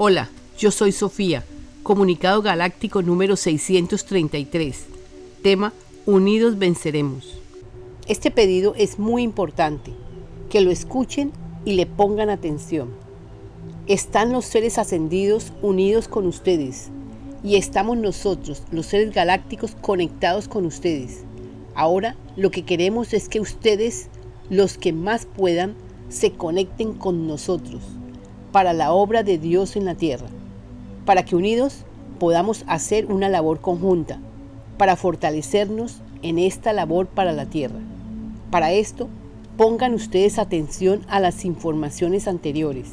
Hola, yo soy Sofía, comunicado galáctico número 633. Tema, Unidos venceremos. Este pedido es muy importante, que lo escuchen y le pongan atención. Están los seres ascendidos unidos con ustedes y estamos nosotros, los seres galácticos, conectados con ustedes. Ahora lo que queremos es que ustedes, los que más puedan, se conecten con nosotros para la obra de Dios en la tierra, para que unidos podamos hacer una labor conjunta, para fortalecernos en esta labor para la tierra. Para esto, pongan ustedes atención a las informaciones anteriores.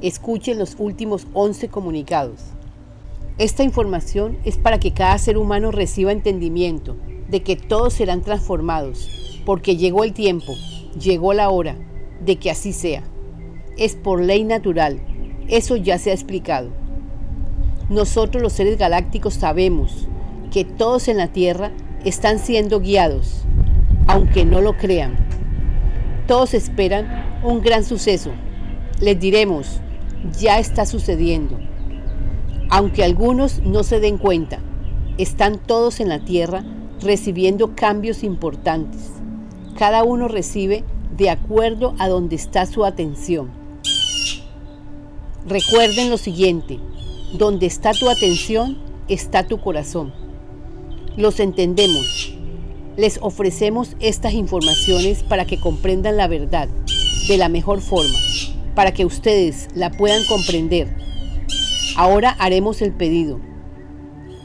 Escuchen los últimos 11 comunicados. Esta información es para que cada ser humano reciba entendimiento de que todos serán transformados, porque llegó el tiempo, llegó la hora de que así sea es por ley natural. Eso ya se ha explicado. Nosotros los seres galácticos sabemos que todos en la Tierra están siendo guiados, aunque no lo crean. Todos esperan un gran suceso. Les diremos, ya está sucediendo. Aunque algunos no se den cuenta, están todos en la Tierra recibiendo cambios importantes. Cada uno recibe de acuerdo a donde está su atención. Recuerden lo siguiente, donde está tu atención, está tu corazón. Los entendemos. Les ofrecemos estas informaciones para que comprendan la verdad de la mejor forma, para que ustedes la puedan comprender. Ahora haremos el pedido.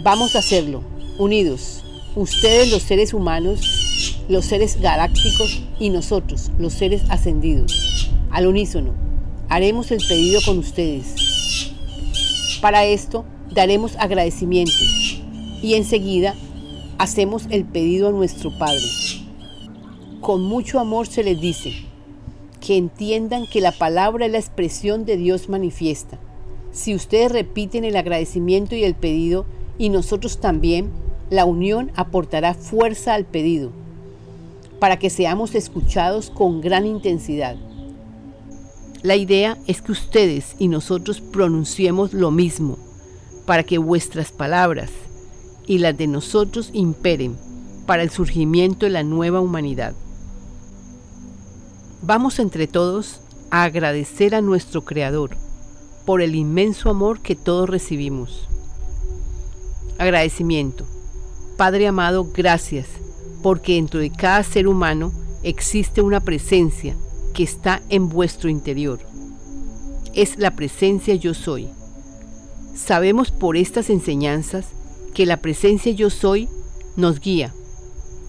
Vamos a hacerlo, unidos. Ustedes los seres humanos, los seres galácticos y nosotros, los seres ascendidos, al unísono haremos el pedido con ustedes. Para esto daremos agradecimientos y enseguida hacemos el pedido a nuestro Padre. Con mucho amor se les dice que entiendan que la palabra es la expresión de Dios manifiesta. Si ustedes repiten el agradecimiento y el pedido, y nosotros también, la unión aportará fuerza al pedido, para que seamos escuchados con gran intensidad. La idea es que ustedes y nosotros pronunciemos lo mismo para que vuestras palabras y las de nosotros imperen para el surgimiento de la nueva humanidad. Vamos entre todos a agradecer a nuestro Creador por el inmenso amor que todos recibimos. Agradecimiento. Padre amado, gracias, porque dentro de cada ser humano existe una presencia que está en vuestro interior. Es la presencia yo soy. Sabemos por estas enseñanzas que la presencia yo soy nos guía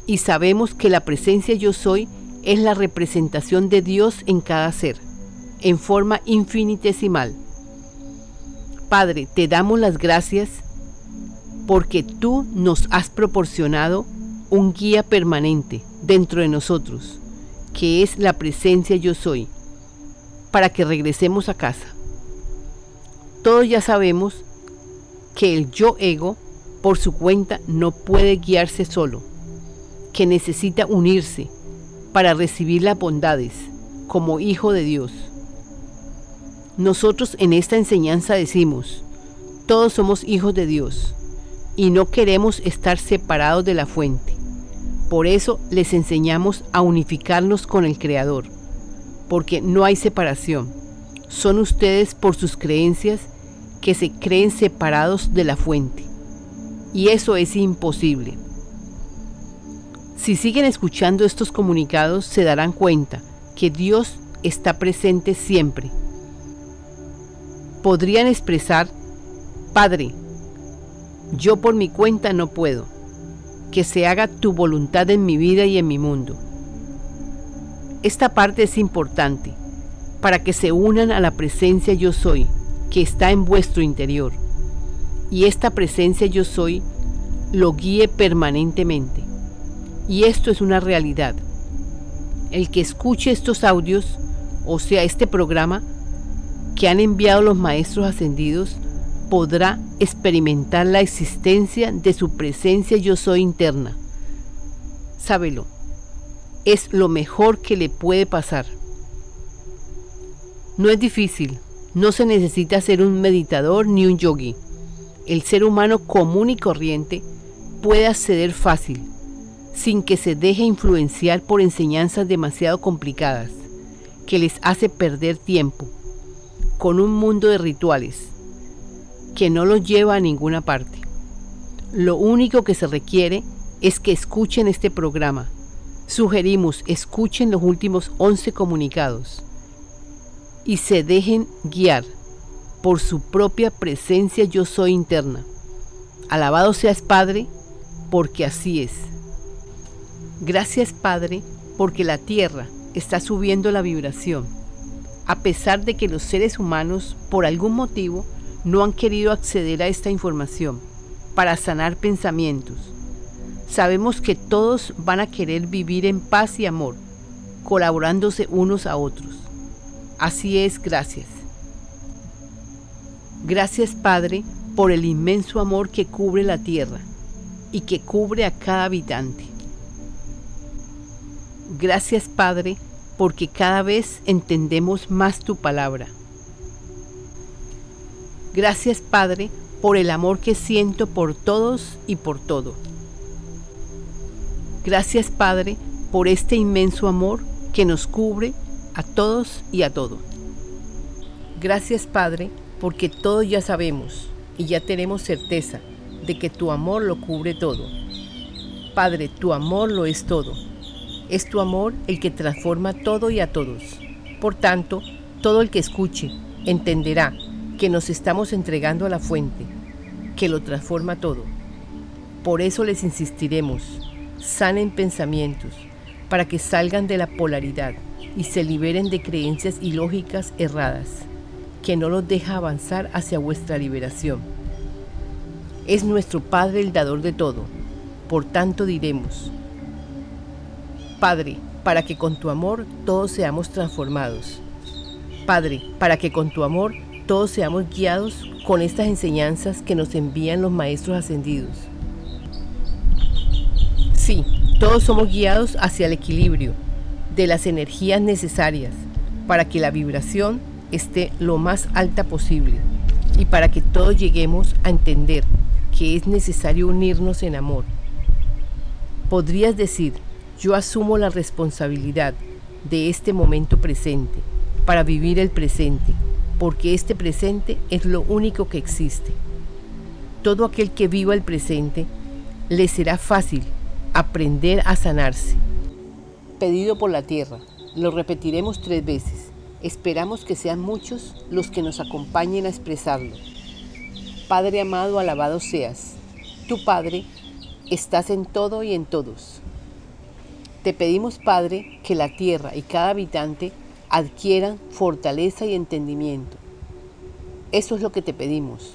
y sabemos que la presencia yo soy es la representación de Dios en cada ser, en forma infinitesimal. Padre, te damos las gracias porque tú nos has proporcionado un guía permanente dentro de nosotros que es la presencia yo soy, para que regresemos a casa. Todos ya sabemos que el yo ego por su cuenta no puede guiarse solo, que necesita unirse para recibir las bondades como hijo de Dios. Nosotros en esta enseñanza decimos, todos somos hijos de Dios y no queremos estar separados de la fuente. Por eso les enseñamos a unificarnos con el Creador, porque no hay separación. Son ustedes por sus creencias que se creen separados de la fuente. Y eso es imposible. Si siguen escuchando estos comunicados se darán cuenta que Dios está presente siempre. Podrían expresar, Padre, yo por mi cuenta no puedo que se haga tu voluntad en mi vida y en mi mundo. Esta parte es importante para que se unan a la presencia yo soy que está en vuestro interior. Y esta presencia yo soy lo guíe permanentemente. Y esto es una realidad. El que escuche estos audios, o sea, este programa que han enviado los maestros ascendidos, podrá experimentar la existencia de su presencia yo soy interna. Sábelo, es lo mejor que le puede pasar. No es difícil, No se necesita ser un meditador ni un yogi. El ser humano común y corriente puede acceder fácil, sin que se deje influenciar por enseñanzas demasiado complicadas, que les hace perder tiempo, con un mundo de rituales, que no los lleva a ninguna parte. Lo único que se requiere es que escuchen este programa. Sugerimos escuchen los últimos 11 comunicados y se dejen guiar por su propia presencia yo soy interna. Alabado seas Padre, porque así es. Gracias Padre, porque la tierra está subiendo la vibración, a pesar de que los seres humanos, por algún motivo, no han querido acceder a esta información para sanar pensamientos. Sabemos que todos van a querer vivir en paz y amor, colaborándose unos a otros. Así es, gracias. Gracias Padre por el inmenso amor que cubre la tierra y que cubre a cada habitante. Gracias Padre porque cada vez entendemos más tu palabra. Gracias Padre por el amor que siento por todos y por todo. Gracias Padre por este inmenso amor que nos cubre a todos y a todo. Gracias Padre, porque todo ya sabemos y ya tenemos certeza de que tu amor lo cubre todo. Padre, tu amor lo es todo. Es tu amor el que transforma todo y a todos. Por tanto, todo el que escuche entenderá que nos estamos entregando a la fuente, que lo transforma todo. Por eso les insistiremos, sanen pensamientos, para que salgan de la polaridad y se liberen de creencias ilógicas erradas, que no los deja avanzar hacia vuestra liberación. Es nuestro Padre el dador de todo, por tanto diremos, Padre, para que con tu amor todos seamos transformados. Padre, para que con tu amor todos seamos guiados con estas enseñanzas que nos envían los Maestros Ascendidos. Sí, todos somos guiados hacia el equilibrio, de las energías necesarias para que la vibración esté lo más alta posible y para que todos lleguemos a entender que es necesario unirnos en amor. Podrías decir, yo asumo la responsabilidad de este momento presente para vivir el presente, porque este presente es lo único que existe. Todo aquel que viva el presente le será fácil aprender a sanarse pedido por la tierra. Lo repetiremos tres veces. Esperamos que sean muchos los que nos acompañen a expresarlo. Padre amado, alabado seas. Tu Padre, estás en todo y en todos. Te pedimos, Padre, que la tierra y cada habitante adquieran fortaleza y entendimiento. Eso es lo que te pedimos.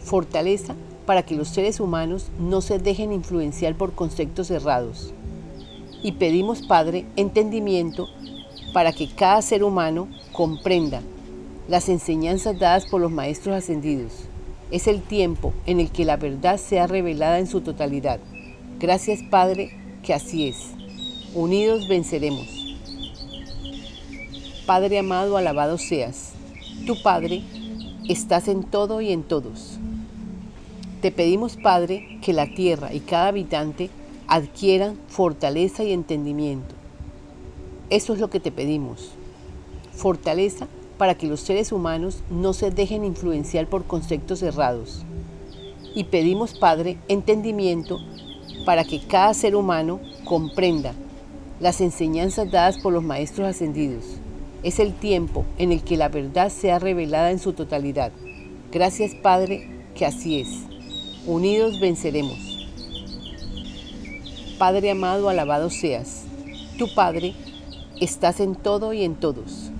Fortaleza para que los seres humanos no se dejen influenciar por conceptos errados y pedimos, Padre, entendimiento para que cada ser humano comprenda las enseñanzas dadas por los Maestros Ascendidos. Es el tiempo en el que la verdad sea revelada en su totalidad. Gracias, Padre, que así es. Unidos venceremos. Padre amado, alabado seas. Tu Padre, estás en todo y en todos. Te pedimos, Padre, que la tierra y cada habitante adquieran fortaleza y entendimiento. Eso es lo que te pedimos. Fortaleza para que los seres humanos no se dejen influenciar por conceptos errados. Y pedimos, Padre, entendimiento para que cada ser humano comprenda las enseñanzas dadas por los Maestros Ascendidos. Es el tiempo en el que la verdad sea revelada en su totalidad. Gracias, Padre, que así es. Unidos venceremos. Padre amado, alabado seas. Tu Padre, estás en todo y en todos.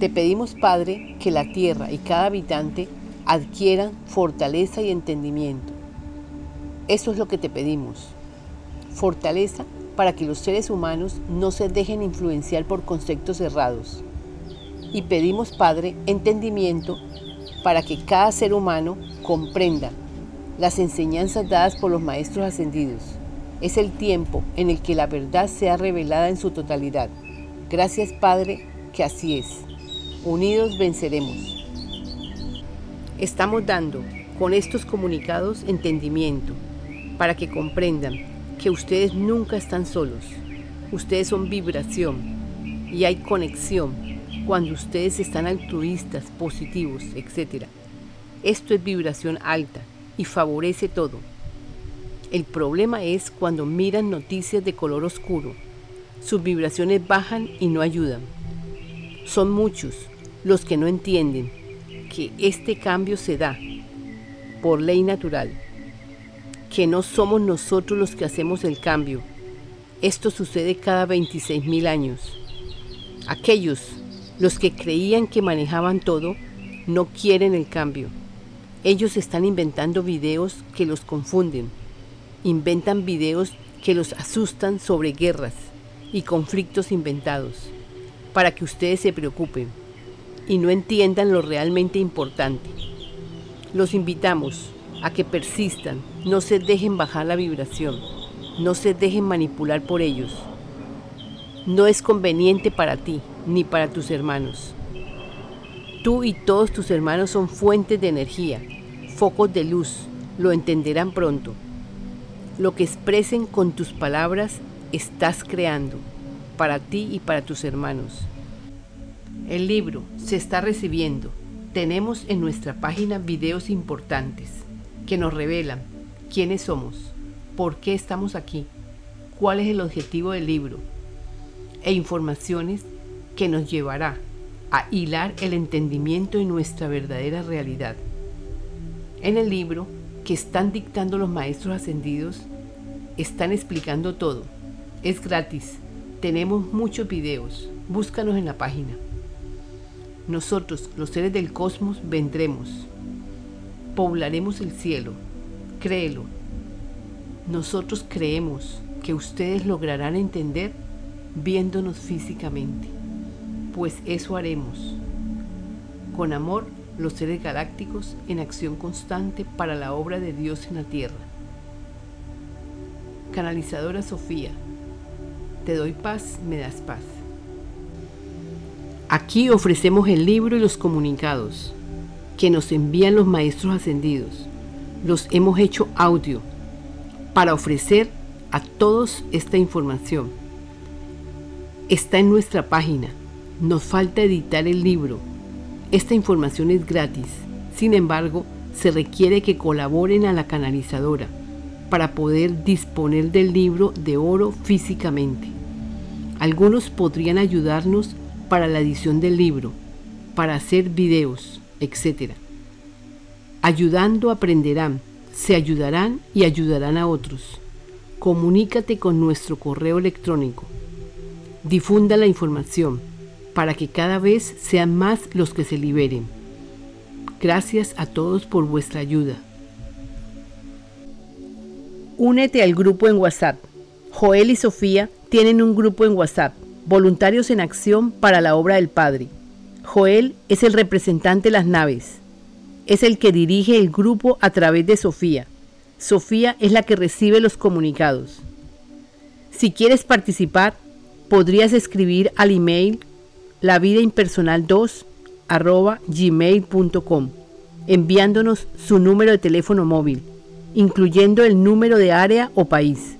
Te pedimos, Padre, que la tierra y cada habitante adquieran fortaleza y entendimiento. Eso es lo que te pedimos. Fortaleza para que los seres humanos no se dejen influenciar por conceptos errados. Y pedimos, Padre, entendimiento para que cada ser humano comprenda las enseñanzas dadas por los Maestros Ascendidos es el tiempo en el que la verdad sea revelada en su totalidad. Gracias Padre, que así es. Unidos venceremos. Estamos dando con estos comunicados entendimiento para que comprendan que ustedes nunca están solos. Ustedes son vibración y hay conexión cuando ustedes están altruistas, positivos, etc. Esto es vibración alta y favorece todo. El problema es cuando miran noticias de color oscuro. Sus vibraciones bajan y no ayudan. Son muchos los que no entienden que este cambio se da por ley natural, que no somos nosotros los que hacemos el cambio. Esto sucede cada 26 mil años. Aquellos, los que creían que manejaban todo, no quieren el cambio. Ellos están inventando videos que los confunden. Inventan videos que los asustan sobre guerras y conflictos inventados, para que ustedes se preocupen y no entiendan lo realmente importante. Los invitamos a que persistan, no se dejen bajar la vibración, no se dejen manipular por ellos. No es conveniente para ti ni para tus hermanos. Tú y todos tus hermanos son fuentes de energía, focos de luz, lo entenderán pronto. Lo que expresen con tus palabras estás creando, para ti y para tus hermanos. El libro se está recibiendo tenemos en nuestra página videos importantes que nos revelan quiénes somos, por qué estamos aquí, cuál es el objetivo del libro e informaciones que nos llevará a hilar el entendimiento en nuestra verdadera realidad. En el libro que están dictando los maestros ascendidos, están explicando todo. Es gratis. Tenemos muchos videos. Búscanos en la página. Nosotros, los seres del cosmos, vendremos. Poblaremos el cielo. Créelo. Nosotros creemos que ustedes lograrán entender viéndonos físicamente, pues eso haremos. Con amor, los seres galácticos en acción constante para la obra de Dios en la tierra. Canalizadora Sofía, te doy paz, me das paz. Aquí ofrecemos el libro y los comunicados que nos envían los maestros ascendidos. Los hemos hecho audio para ofrecer a todos esta información. Está en nuestra página. Nos falta editar el libro. Esta información es gratis. Sin embargo, se requiere que colaboren a la canalizadora para poder disponer del libro de oro físicamente. Algunos podrían ayudarnos para la edición del libro, para hacer videos, etc. Ayudando aprenderán, se ayudarán y ayudarán a otros. Comunícate con nuestro correo electrónico. Difunda la información para que cada vez sean más los que se liberen. Gracias a todos por vuestra ayuda. Únete al grupo en WhatsApp. Joel y Sofía tienen un grupo en WhatsApp Voluntarios en Acción para la Obra del Padre. Joel es el representante de las naves. Es el que dirige el grupo a través de Sofía. Sofía es la que recibe los comunicados. Si quieres participar, podrías escribir al email lavidaimpersonal2 gmail.com enviándonos su número de teléfono móvil, incluyendo el número de área o país.